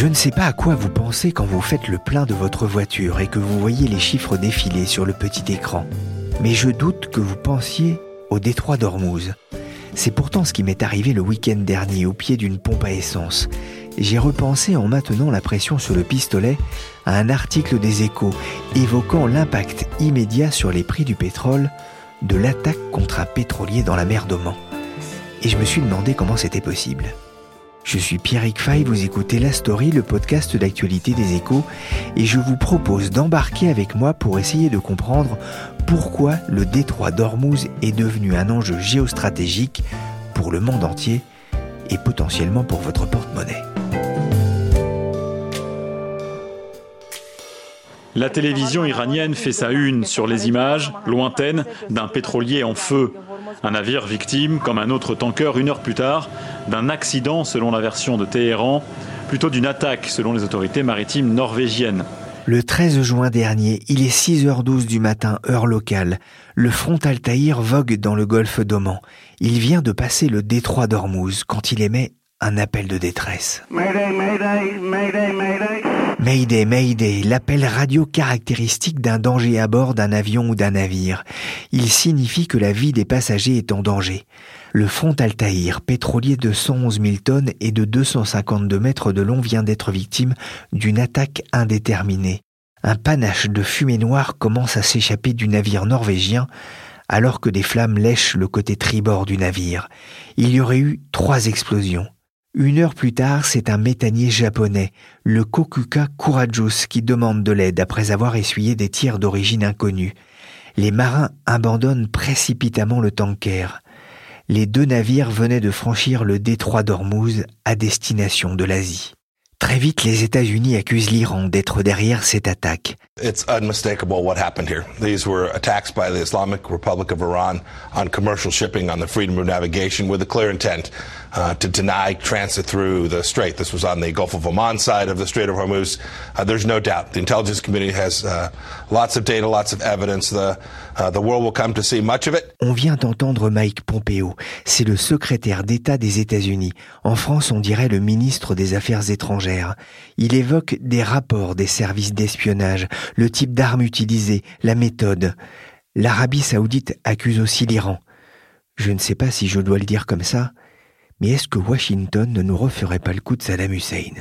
Je ne sais pas à quoi vous pensez quand vous faites le plein de votre voiture et que vous voyez les chiffres défiler sur le petit écran. Mais je doute que vous pensiez au détroit d'Ormuz. C'est pourtant ce qui m'est arrivé le week-end dernier au pied d'une pompe à essence. J'ai repensé en maintenant la pression sur le pistolet à un article des échos évoquant l'impact immédiat sur les prix du pétrole de l'attaque contre un pétrolier dans la mer d'Oman. Et je me suis demandé comment c'était possible. Je suis Pierrick Fay, vous écoutez La Story, le podcast d'actualité des échos, et je vous propose d'embarquer avec moi pour essayer de comprendre pourquoi le détroit d'Ormuz est devenu un enjeu géostratégique pour le monde entier et potentiellement pour votre porte-monnaie. La télévision iranienne fait sa une sur les images lointaines d'un pétrolier en feu un navire victime, comme un autre tanker une heure plus tard, d'un accident selon la version de Téhéran, plutôt d'une attaque selon les autorités maritimes norvégiennes. Le 13 juin dernier, il est 6h12 du matin, heure locale. Le front Altaïr vogue dans le golfe d'Oman. Il vient de passer le détroit d'Ormuz quand il émet un appel de détresse. Mayday, mayday, mayday, mayday. Mayday, l'appel radio caractéristique d'un danger à bord d'un avion ou d'un navire. Il signifie que la vie des passagers est en danger. Le front Altaïr, pétrolier de 111 000 tonnes et de 252 mètres de long, vient d'être victime d'une attaque indéterminée. Un panache de fumée noire commence à s'échapper du navire norvégien alors que des flammes lèchent le côté tribord du navire. Il y aurait eu trois explosions. Une heure plus tard, c'est un métanier japonais, le Kokuka Kurajus, qui demande de l'aide après avoir essuyé des tirs d'origine inconnue. Les marins abandonnent précipitamment le tanker. Les deux navires venaient de franchir le détroit d'Ormuz à destination de l'Asie. Très vite, les États-Unis accusent l'Iran d'être derrière cette attaque. It's unmistakable what happened here. These were attacks by the Islamic Republic of Iran on commercial shipping on the freedom of navigation with a clear intent to deny transit through the strait. This was on the Gulf of Oman side of the Strait of Hormuz. There's no doubt. The intelligence community has lots of data, lots of evidence. The, the world will come to see much of it. On vient d'entendre Mike Pompeo. C'est le secrétaire d'État des États-Unis. En France, on dirait le ministre des Affaires étrangères. Il évoque des rapports des services d'espionnage, le type d'armes utilisées, la méthode. L'Arabie saoudite accuse aussi l'Iran. Je ne sais pas si je dois le dire comme ça, mais est-ce que Washington ne nous referait pas le coup de Saddam Hussein?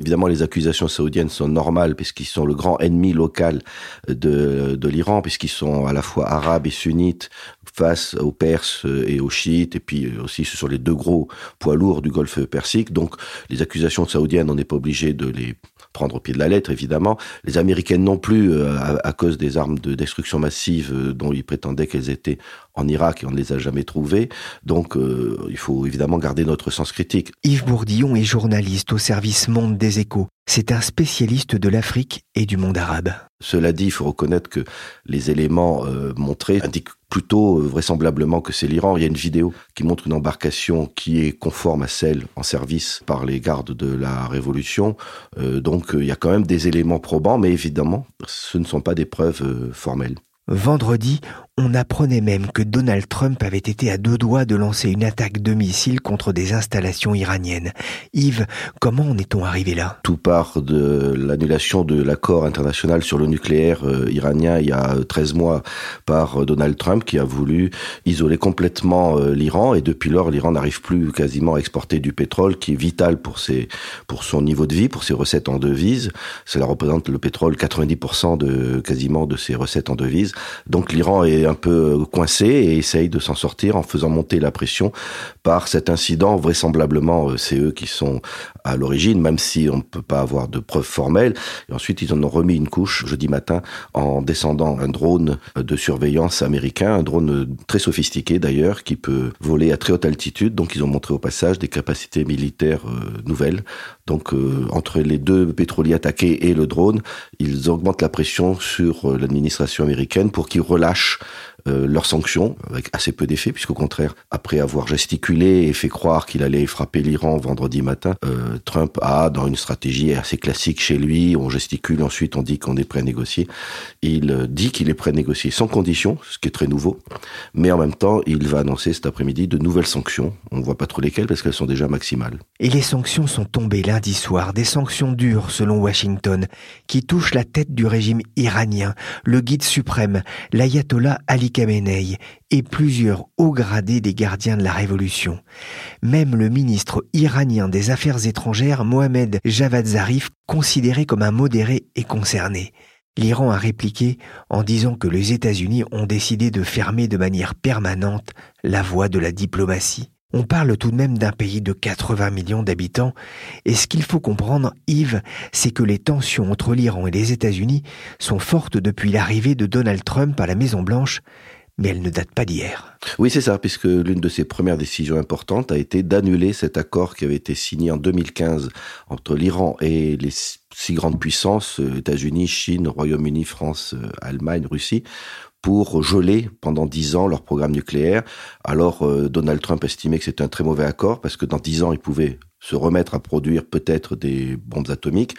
Évidemment, les accusations saoudiennes sont normales puisqu'ils sont le grand ennemi local de, l'Iran, puisqu'ils sont à la fois arabes et sunnites face aux Perses et aux chiites, et puis aussi ce sont les deux gros poids lourds du Golfe Persique. Donc, les accusations saoudiennes, on n'est pas obligé de les prendre au pied de la lettre, évidemment. Les américaines non plus, euh, à, cause des armes de destruction massive euh, dont ils prétendaient qu'elles étaient en Irak et on ne les a jamais trouvées. Donc, euh, il faut évidemment garder notre sens critique. Yves Bourdillon est journaliste au service Monde des Échos. C'est un spécialiste de l'Afrique et du monde arabe. Cela dit, il faut reconnaître que les éléments montrés indiquent plutôt vraisemblablement que c'est l'Iran. Il y a une vidéo qui montre une embarcation qui est conforme à celle en service par les gardes de la Révolution. donc il y a quand même des éléments probants, mais évidemment, ce ne sont pas des preuves formelles. Vendredi, On apprenait même que Donald Trump avait été à deux doigts de lancer une attaque de missiles contre des installations iraniennes. Yves, comment en est-on arrivé là? Tout part de l'annulation de l'accord international sur le nucléaire euh, iranien il y a 13 mois par Donald Trump qui a voulu isoler complètement euh, l'Iran et depuis lors l'Iran n'arrive plus quasiment à exporter du pétrole qui est vital pour ses pour son niveau de vie, pour ses recettes en devises. Cela représente le pétrole 90% de quasiment de ses recettes en devises. Donc l'Iran est un peu coincé et essaye de s'en sortir en faisant monter la pression par cet incident. Vraisemblablement, euh, c'est eux qui sont à l'origine, même si on ne peut pas avoir de preuves formelles. Et ensuite, ils en ont remis une couche jeudi matin en descendant un drone de surveillance américain, un drone très sophistiqué d'ailleurs, qui peut voler à très haute altitude. Donc, ils ont montré au passage des capacités militaires euh, nouvelles. Donc, euh, entre les deux pétroliers attaqués et le drone, ils augmentent la pression sur l'administration américaine pour qu'ils relâchent euh, leurs sanctions, avec assez peu d'effet, puisqu'au contraire, après avoir gesticulé et fait croire qu'il allait frapper l'Iran vendredi matin, euh, Trump a, dans une stratégie assez classique chez lui, on gesticule, ensuite on dit qu'on est prêt à négocier, il euh, dit qu'il est prêt à négocier sans condition, ce qui est très nouveau, mais en même temps, il va annoncer cet après-midi de nouvelles sanctions. On ne voit pas trop lesquelles parce qu'elles sont déjà maximales. Et les sanctions sont tombées lundi soir, des sanctions dures selon Washington, qui touchent la tête du régime iranien, le guide suprême, l'ayatollah Ali Khamenei et plusieurs hauts gradés des gardiens de la révolution. Même le ministre iranien des Affaires étrangères, Mohamed Javad Zarif, considéré comme un modéré, est concerné. L'Iran a répliqué en disant que les États-Unis ont décidé de fermer de manière permanente la voie de la diplomatie. On parle tout de même d'un pays de 80 millions d'habitants, et ce qu'il faut comprendre, Yves, c'est que les tensions entre l'Iran et les États-Unis sont fortes depuis l'arrivée de Donald Trump à la Maison-Blanche, mais elles ne datent pas d'hier. Oui, c'est ça, puisque l'une de ses premières décisions importantes a été d'annuler cet accord qui avait été signé en 2015 entre l'Iran et les six grandes puissances, euh, États-Unis, Chine, Royaume-Uni, France, euh, Allemagne, Russie, pour geler pendant dix ans leur programme nucléaire. Alors euh, Donald Trump estimait que c'était un très mauvais accord parce que dans dix ans, il pouvait se remettre à produire peut-être des bombes atomiques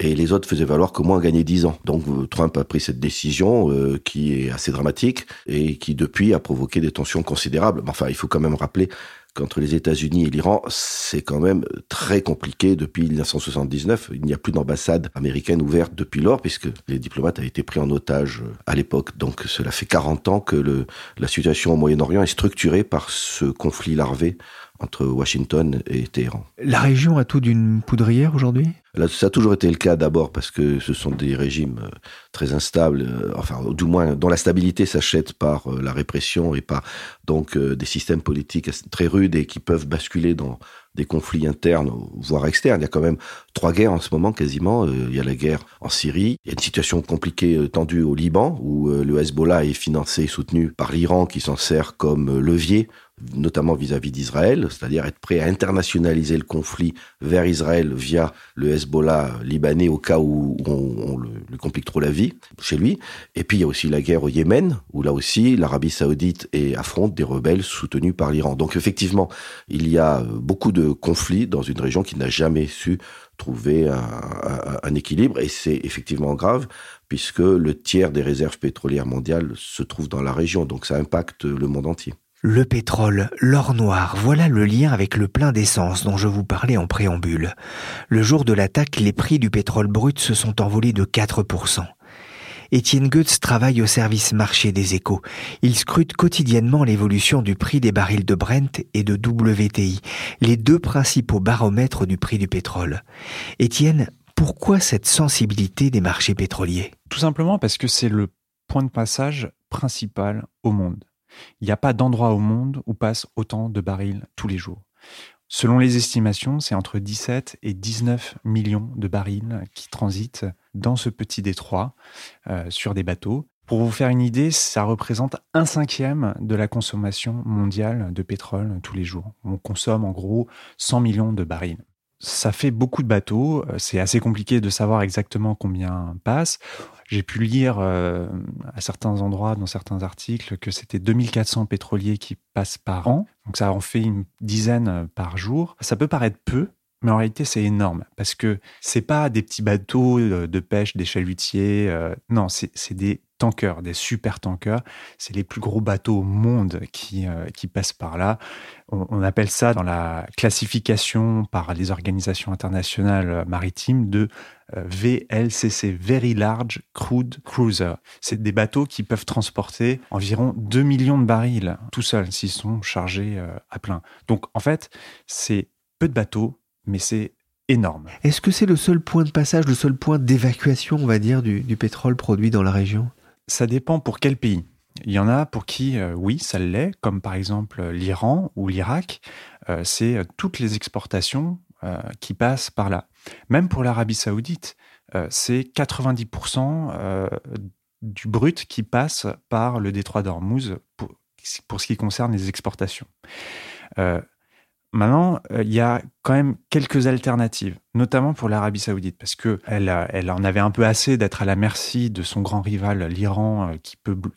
et les autres faisaient valoir qu'au moins gagner dix ans. Donc euh, Trump a pris cette décision euh, qui est assez dramatique et qui depuis a provoqué des tensions considérables. Enfin, il faut quand même rappeler qu'entre les États-Unis et l'Iran, c'est quand même très compliqué depuis 1979. Il n'y a plus d'ambassade américaine ouverte depuis lors, puisque les diplomates avaient été pris en otage euh, à l'époque. Donc cela fait 40 ans que le, la situation au Moyen-Orient est structurée par ce conflit larvé entre Washington et Téhéran. La région a tout d'une poudrière aujourd'hui? Ça a toujours été le cas d'abord parce que ce sont des régimes euh, très instables, euh, enfin, du moins dont la stabilité s'achète par euh, la répression et par donc des systèmes politiques très rudes et qui peuvent basculer dans des conflits internes, voire externes. Il y a quand même trois guerres en ce moment quasiment. Il y a la guerre en Syrie, il y a une situation compliquée, tendue au Liban, où le Hezbollah est financé et soutenu par l'Iran qui s'en sert comme levier notamment vis-à-vis d'Israël, c'est-à-dire être prêt à internationaliser le conflit vers Israël via le Hezbollah libanais au cas où on, lui complique trop la vie chez lui. Et puis il y a aussi la guerre au Yémen, où là aussi l'Arabie saoudite affronte des rebelles soutenus par l'Iran. Donc effectivement, il y a beaucoup de conflits dans une région qui n'a jamais su trouver un, un équilibre, et c'est effectivement grave, puisque le tiers des réserves pétrolières mondiales se trouve dans la région, donc ça impacte le monde entier. Le pétrole, l'or noir, voilà le lien avec le plein d'essence dont je vous parlais en préambule. Le jour de l'attaque, les prix du pétrole brut se sont envolés de 4%. Étienne Goetz travaille au service marché des échos. Il scrute quotidiennement l'évolution du prix des barils de Brent et de WTI, les deux principaux baromètres du prix du pétrole. Étienne, pourquoi cette sensibilité des marchés pétroliers? Tout simplement parce que c'est le point de passage principal au monde. Il n'y a pas d'endroit au monde où passe autant de barils tous les jours. Selon les estimations, c'est entre 17 et 19 millions de barils qui transitent dans ce petit détroit euh, sur des bateaux. Pour vous faire une idée, ça représente un cinquième de la consommation mondiale de pétrole tous les jours. On consomme en gros 100 millions de barils ça fait beaucoup de bateaux. Euh, c'est assez compliqué de savoir exactement combien passent. J'ai pu lire euh, à certains endroits, dans certains articles, que c'était 2400 pétroliers qui passent par an. Donc ça en fait une dizaine euh, par jour. Ça peut paraître peu, mais en réalité c'est énorme parce que c'est pas des petits bateaux de pêche, des chalutiers. non, c'est des tankers, des super tankers. C'est les plus gros bateaux au monde qui, euh, qui passent par là. On, appelle ça dans la classification par les organisations internationales maritimes de euh, VLCC, Very Large Crude Cruiser. C'est des bateaux qui peuvent transporter environ 2 millions de barils tout seuls s'ils sont chargés euh, à plein. Donc en fait, c'est peu de bateaux, mais c'est énorme. Est-ce que c'est le seul point de passage, le seul point d'évacuation, on va dire, du, pétrole produit dans la région? Ça dépend pour quel pays. Il y en a pour qui, euh, oui, ça l'est, comme par exemple l'Iran ou l'Irak. Euh, c'est euh, toutes les exportations qui passent par là. Même pour l'Arabie saoudite, c'est 90% du brut qui passe par le détroit d'Ormuz pour, ce qui concerne les exportations. Maintenant, il y a quand même quelques alternatives, notamment pour l'Arabie Saoudite, parce que elle, elle en avait un peu assez d'être à la merci de son grand rival, l'Iran, euh,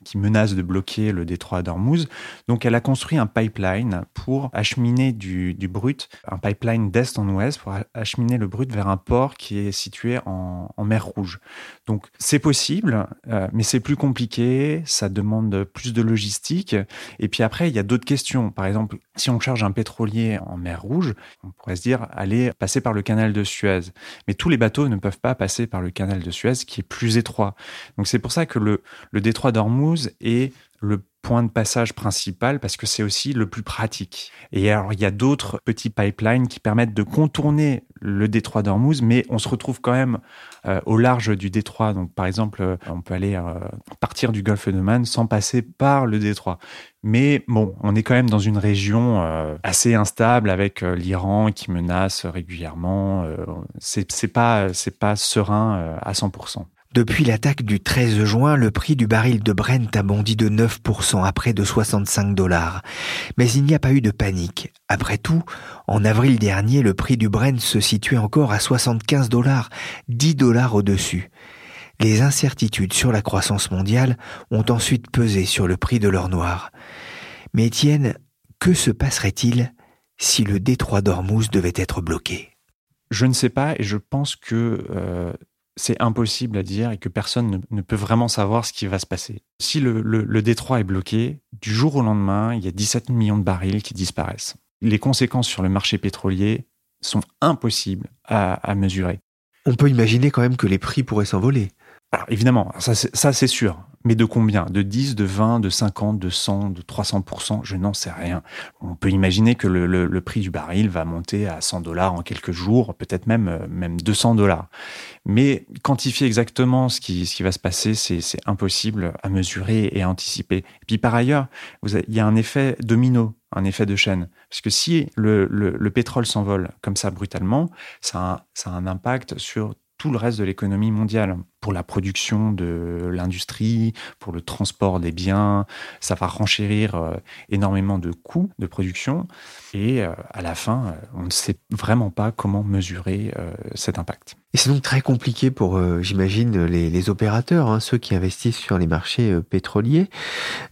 qui, menace de bloquer le détroit d'Ormuz. Donc, elle a construit un pipeline pour acheminer du, brut, un pipeline d'est en ouest pour acheminer le brut vers un port qui est situé en, mer Rouge. Donc, c'est possible, euh, mais c'est plus compliqué, ça demande plus de logistique. Et puis après, il y a d'autres questions. Par exemple, si on charge un pétrolier en mer Rouge, on pourrait se dire aller passer par le canal de Suez. Mais tous les bateaux ne peuvent pas passer par le canal de Suez qui est plus étroit. Donc c'est pour ça que le, détroit d'Ormuz est le point de passage principal parce que c'est aussi le plus pratique. Et alors, il y a d'autres petits pipelines qui permettent de contourner le détroit d'Ormuz, mais on se retrouve quand même euh, au large du détroit. Donc, par exemple, euh, on peut aller euh, partir du golfe de Man sans passer par le détroit. Mais bon, on est quand même dans une région assez instable avec l'Iran qui menace régulièrement. c'est pas, pas serein à 100%. Depuis l'attaque du 13 juin, le prix du baril de Brent a bondi de 9% à près de 65 dollars. Mais il n'y a pas eu de panique. Après tout, en avril dernier, le prix du Brent se situait encore à 75 dollars, 10 dollars au-dessus. Les incertitudes sur la croissance mondiale ont ensuite pesé sur le prix de l'or noir. Mais Étienne, que se passerait-il si le détroit d'Ormuz devait être bloqué? Je ne sais pas et je pense que euh, c'est impossible à dire et que personne ne, peut vraiment savoir ce qui va se passer. Si le, détroit est bloqué, du jour au lendemain, il y a 17 millions de barils qui disparaissent. Les conséquences sur le marché pétrolier sont impossibles à mesurer. On peut imaginer quand même que les prix pourraient s'envoler. Alors évidemment, ça c'est sûr. Mais de combien? De 10, de 20, de 50, de 100, de 300%, je n'en sais rien. On peut imaginer que le, prix du baril va monter à 100 dollars en quelques jours, peut-être même, euh, même 200 dollars. Mais quantifier exactement ce qui, ce qui va se passer, c'est impossible à mesurer et à anticiper. Et puis par ailleurs, il y a un effet domino, un effet de chaîne. Parce que si le, le pétrole s'envole comme ça brutalement, ça a un impact sur tout le reste de l'économie mondiale. Pour la production de l'industrie, pour le transport des biens, ça va renchérir euh, énormément de coûts de production. Et euh, à la fin, euh, on ne sait vraiment pas comment mesurer cet impact. Et c'est donc très compliqué pour, j'imagine, les, opérateurs, hein, ceux qui investissent sur les marchés pétroliers.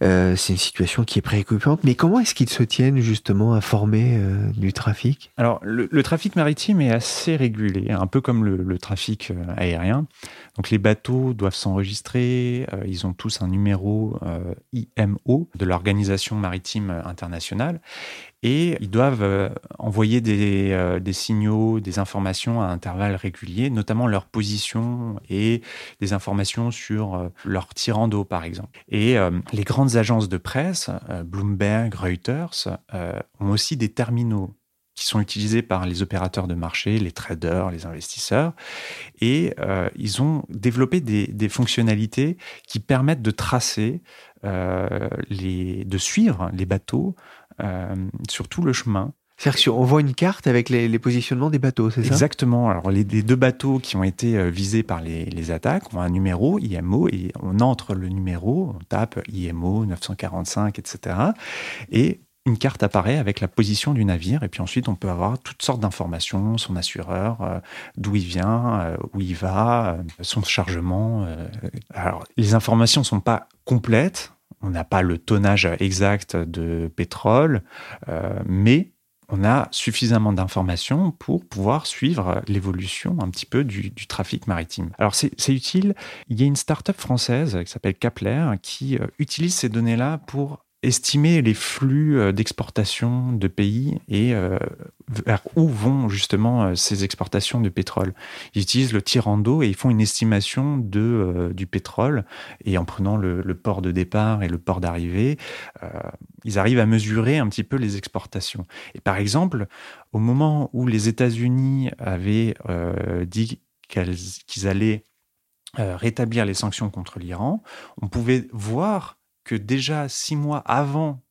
c'est une situation qui est préoccupante. Mais comment est-ce qu'ils se tiennent justement informés du trafic? Alors, le, trafic maritime est assez régulé, un peu comme le, le trafic aérien. Donc les bateaux doivent s'enregistrer, euh, ils ont tous un numéro euh, IMO de l'Organisation maritime internationale et ils doivent euh, envoyer des, des, signaux, des informations à intervalles réguliers, notamment leur position et des informations sur leur tirant d'eau par exemple. Et les grandes agences de presse, Bloomberg, Reuters, ont aussi des terminaux qui sont utilisés par les opérateurs de marché, les traders, les investisseurs. Et euh, ils ont développé des, des, fonctionnalités qui permettent de tracer, euh, les, de suivre les bateaux euh, sur tout le chemin. C'est-à-dire qu'on voit une carte avec les, les positionnements des bateaux, c'est ça? Exactement. Alors les, les, deux bateaux qui ont été visés par les, les, attaques ont un numéro IMO et on entre le numéro, on tape IMO 945, etc. Et une carte apparaît avec la position du navire et puis ensuite on peut avoir toutes sortes d'informations, son assureur, euh, d'où il vient, euh, où il va, euh, son chargement. Alors les informations ne sont pas complètes, on n'a pas le tonnage exact de pétrole, mais on a suffisamment d'informations pour pouvoir suivre l'évolution un petit peu du, trafic maritime. Alors c'est utile, il y a une start-up française qui s'appelle Kapler qui utilise ces données-là pour estimer les flux euh, d'exportation de pays et euh, vers où vont justement euh, ces exportations de pétrole. Ils utilisent le tirant et ils font une estimation de, du pétrole et en prenant le, port de départ et le port d'arrivée, ils arrivent à mesurer un petit peu les exportations. Et par exemple, au moment où les États-Unis avaient dit qu'ils allaient rétablir les sanctions contre l'Iran, on pouvait voir que déjà six mois avant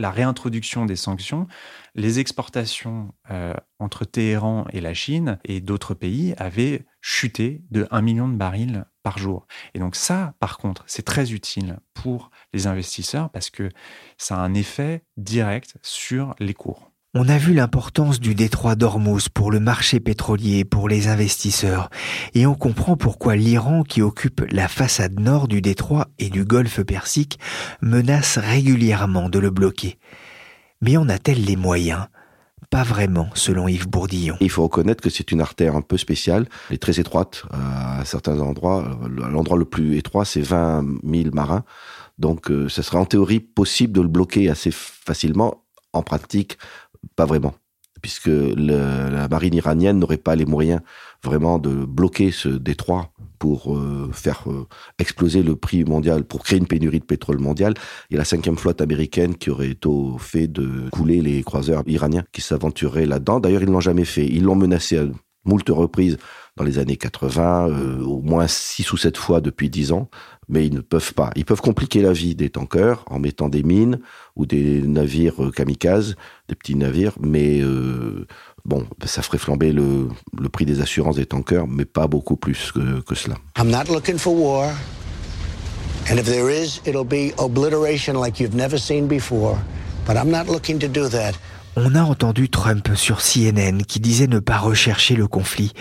la réintroduction des sanctions, les exportations euh, entre Téhéran et la Chine et d'autres pays avaient chuté de 1 million de barils par jour. Et donc ça, par contre, c'est très utile pour les investisseurs parce que ça a un effet direct sur les cours. On a vu l'importance du détroit d'Ormuz pour le marché pétrolier, pour les investisseurs, et on comprend pourquoi l'Iran, qui occupe la façade nord du détroit et du golfe Persique, menace régulièrement de le bloquer. Mais en a-t-elle les moyens? Pas vraiment, selon Yves Bourdillon. Il faut reconnaître que c'est une artère un peu spéciale, elle très étroite à certains endroits. L'endroit le plus étroit, c'est 20 000 marins. Donc, ce euh, serait en théorie possible de le bloquer assez facilement. En pratique, pas vraiment, puisque la marine iranienne n'aurait pas les moyens vraiment de bloquer ce détroit pour euh, faire euh, exploser le prix mondial, pour créer une pénurie de pétrole mondial. Il y a la cinquième flotte américaine qui aurait été au fait de couler les croiseurs iraniens qui s'aventureraient là-dedans. D'ailleurs, ils l'ont jamais fait. Ils l'ont menacé à moult reprises dans les années 80, euh, au moins six ou sept fois depuis dix ans, mais ils ne peuvent pas. Ils peuvent compliquer la vie des tankers en mettant des mines ou des navires euh, kamikazes, des petits navires, mais euh, bon, ça ferait flamber le, le, prix des assurances des tankers, mais pas beaucoup plus que, que cela. I'm not looking for war. And if there is, it'll be obliteration like you've never seen before. But I'm not looking to do that. On a entendu Trump sur CNN qui disait ne pas rechercher le conflit.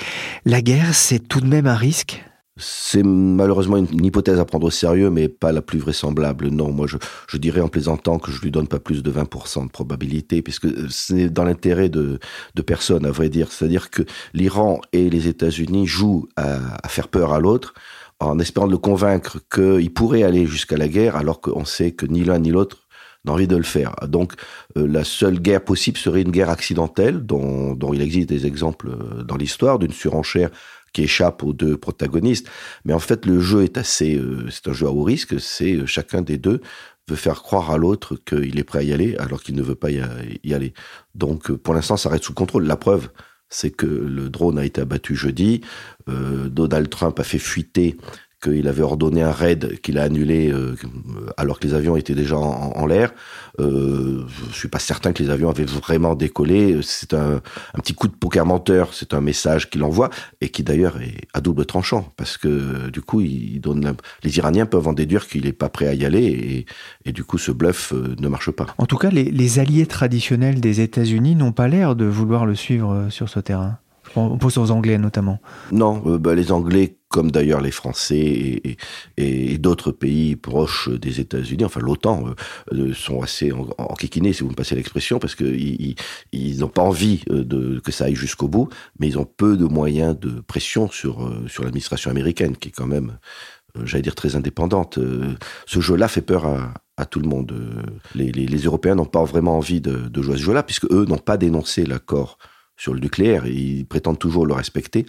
La guerre, c'est tout de même un risque? C'est malheureusement une, hypothèse à prendre au sérieux, mais pas la plus vraisemblable. Non, moi je, dirais en plaisantant que je lui donne pas plus de 20% de probabilité, puisque c'est dans l'intérêt de, de personne, à vrai dire. C'est-à-dire que l'Iran et les États-Unis jouent à, à faire peur à l'autre en espérant le convaincre qu'il pourrait aller jusqu'à la guerre, alors qu'on sait que ni l'un ni l'autre envie de le faire. Donc euh, la seule guerre possible serait une guerre accidentelle, dont, dont il existe des exemples euh, dans l'histoire, d'une surenchère qui échappe aux deux protagonistes. Mais en fait, le jeu est assez, euh, c'est un jeu à haut risque. C'est chacun des deux veut faire croire à l'autre qu'il est prêt à y aller alors qu'il ne veut pas y aller. Donc, pour l'instant, ça reste sous contrôle. La preuve, c'est que le drone a été abattu jeudi. Donald Trump a fait fuiter qu'il avait ordonné un raid qu'il a annulé euh, alors que les avions étaient déjà en, l'air. Euh, je suis pas certain que les avions avaient vraiment décollé. C'est un, petit coup de poker menteur. C'est un message qu'il envoie et qui d'ailleurs est à double tranchant parce que du coup, les Iraniens peuvent en déduire qu'il est pas prêt à y aller et, du coup, ce bluff euh, ne marche pas. En tout cas, les, les alliés traditionnels des États-Unis n'ont pas l'air de vouloir le suivre euh, sur ce terrain. On pense aux Anglais notamment. Non, euh, bah, les Anglais, comme d'ailleurs les Français et, d'autres pays proches des États-Unis, enfin l'OTAN, euh, euh, sont assez en, enquiquinés, si vous me passez l'expression, parce qu'ils n'ont pas envie que ça aille jusqu'au bout, mais ils ont peu de moyens de pression sur, sur l'administration américaine, qui est quand même, j'allais dire, très indépendante. Ce jeu-là fait peur à, tout le monde. Les, les, Européens n'ont pas vraiment envie de, de jouer à ce jeu-là, puisque eux n'ont pas dénoncé l'accord sur le nucléaire. Ils prétendent toujours le respecter,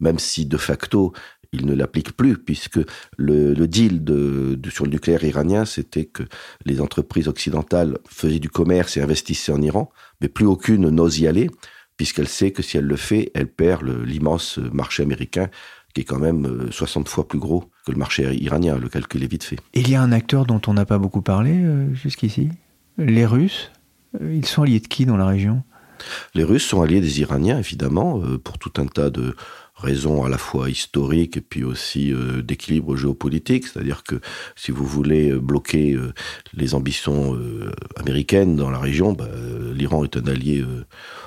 même si de facto, ils ne l'appliquent plus, puisque le, deal de, sur le nucléaire iranien, c'était que les entreprises occidentales faisaient du commerce et investissaient en Iran, mais plus aucune n'ose y aller, puisqu'elle sait que si elle le fait, elle perd l'immense marché américain, qui est quand même 60 euh, fois plus gros que le marché iranien. Le calcul est vite fait. Il y a un acteur dont on n'a pas beaucoup parlé euh, jusqu'ici, les Russes? Euh, ils sont alliés de qui dans la région? Les Russes sont alliés des Iraniens, évidemment, euh, pour tout un tas de raisons à la fois historiques et puis aussi euh, d'équilibre géopolitique, c'est-à-dire que si vous voulez euh, bloquer les ambitions américaines dans la région, bah, l'Iran est un allié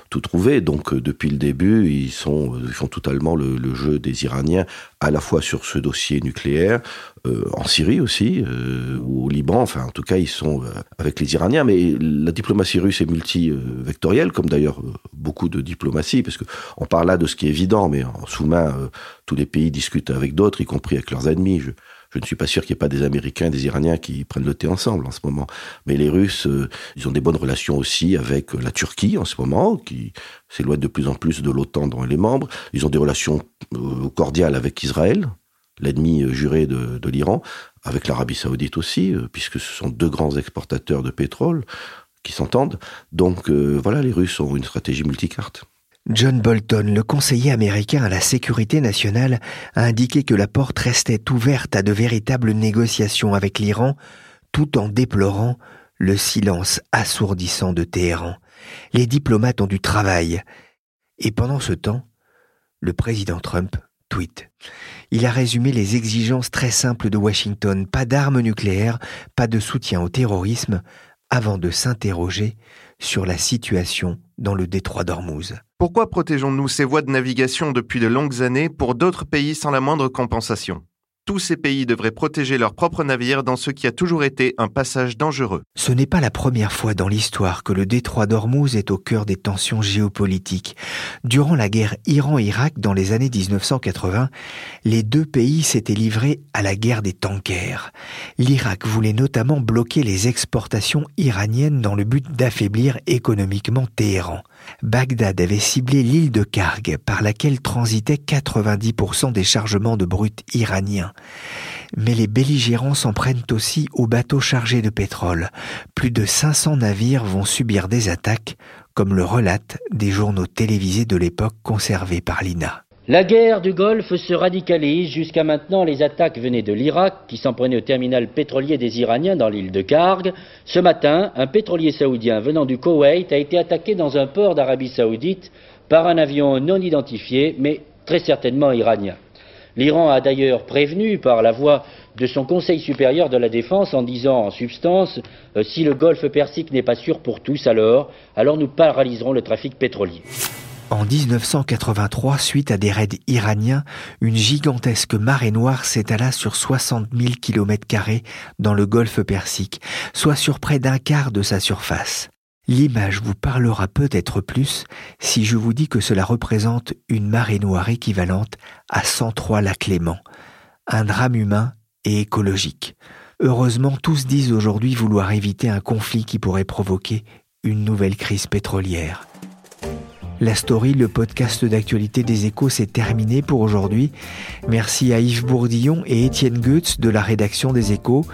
tout trouvé. Donc depuis le début, ils sont ils font totalement le, jeu des Iraniens, à la fois sur ce dossier nucléaire, euh, en Syrie aussi, euh, ou au Liban. Enfin, en tout cas, ils sont avec les Iraniens. Mais la diplomatie russe est multivectorielle, comme d'ailleurs beaucoup de diplomatie, parce que on parle là de ce qui est évident, mais en sous-main, tous les pays discutent avec d'autres, y compris avec leurs ennemis. Je, je ne suis pas sûr qu'il n'y ait pas des Américains et des Iraniens qui prennent le thé ensemble en ce moment. Mais les Russes, euh, ils ont des bonnes relations aussi avec la Turquie en ce moment, qui s'éloigne de plus en plus de l'OTAN dont elle est membre. Ils ont des relations euh, cordiales avec Israël, l'ennemi euh, juré de, de l'Iran, avec l'Arabie saoudite aussi, puisque ce sont deux grands exportateurs de pétrole qui s'entendent. Donc voilà, les Russes ont une stratégie multicarte. John Bolton, le conseiller américain à la sécurité nationale, a indiqué que la porte restait ouverte à de véritables négociations avec l'Iran, tout en déplorant le silence assourdissant de Téhéran. Les diplomates ont du travail. Et pendant ce temps, le président Trump Il a résumé les exigences très simples de Washington, pas d'armes nucléaires, pas de soutien au terrorisme, avant de s'interroger sur la situation dans le détroit d'Ormuz. Pourquoi protégeons-nous ces voies de navigation depuis de longues années pour d'autres pays sans la moindre compensation? Tous ces pays devraient protéger leurs propres navires dans ce qui a toujours été un passage dangereux. Ce n'est pas la première fois dans l'histoire que le détroit d'Ormuz est au cœur des tensions géopolitiques. Durant la guerre Iran-Irak dans les années 1980, les deux pays s'étaient livrés à la guerre des tankers. L'Irak voulait notamment bloquer les exportations iraniennes dans le but d'affaiblir économiquement Téhéran. Bagdad avait ciblé l'île de Karg par laquelle transitaient 90% des chargements de brut iraniens. Mais les belligérants s'en prennent aussi aux bateaux chargés de pétrole. Plus de 500 navires vont subir des attaques, comme le relatent des journaux télévisés de l'époque conservés par l'INA. La guerre du Golfe se radicalise. Jusqu'à maintenant, les attaques venaient de l'Irak, qui s'en prenait au terminal pétrolier des Iraniens dans l'île de Karg. Ce matin, un pétrolier saoudien venant du Koweït a été attaqué dans un port d'Arabie saoudite par un avion non identifié, mais très certainement iranien. L'Iran a d'ailleurs prévenu par la voix de son Conseil supérieur de la défense en disant en substance euh, si le Golfe Persique n'est pas sûr pour tous alors, alors nous paralyserons le trafic pétrolier. En 1983, suite à des raids iraniens, une gigantesque marée noire s'étala sur 60 000 km dans le golfe Persique, soit sur près d'un quart de sa surface. L'image vous parlera peut-être plus si je vous dis que cela représente une marée noire équivalente à 103 lacs Léman, un drame humain et écologique. Heureusement, tous disent aujourd'hui vouloir éviter un conflit qui pourrait provoquer une nouvelle crise pétrolière. La story, le podcast d'actualité des échos, s'est terminé pour aujourd'hui. Merci à Yves Bourdillon et Étienne Goetz de la rédaction des échos.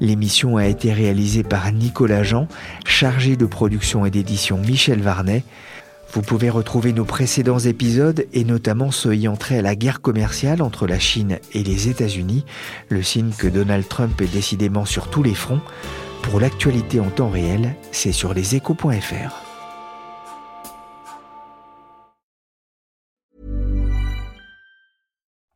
L'émission a été réalisée par Nicolas Jean, chargé de production et d'édition Michel Varnet. Vous pouvez retrouver nos précédents épisodes et notamment ceux ayant trait à la guerre commerciale entre la Chine et les États-Unis, le signe que Donald Trump est décidément sur tous les fronts. Pour l'actualité en temps réel, c'est sur leséchos.fr.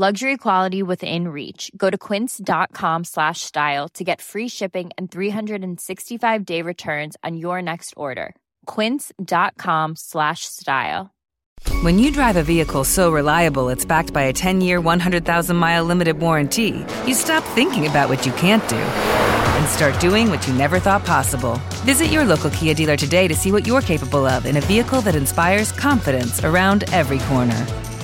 Luxury quality within reach. Go to quince.com slash style to get free shipping and 365 day returns on your next order. Quince.com slash style. When you drive a vehicle so reliable it's backed by a 10 year, 100,000 mile limited warranty, you stop thinking about what you can't do and start doing what you never thought possible. Visit your local Kia dealer today to see what you're capable of in a vehicle that inspires confidence around every corner.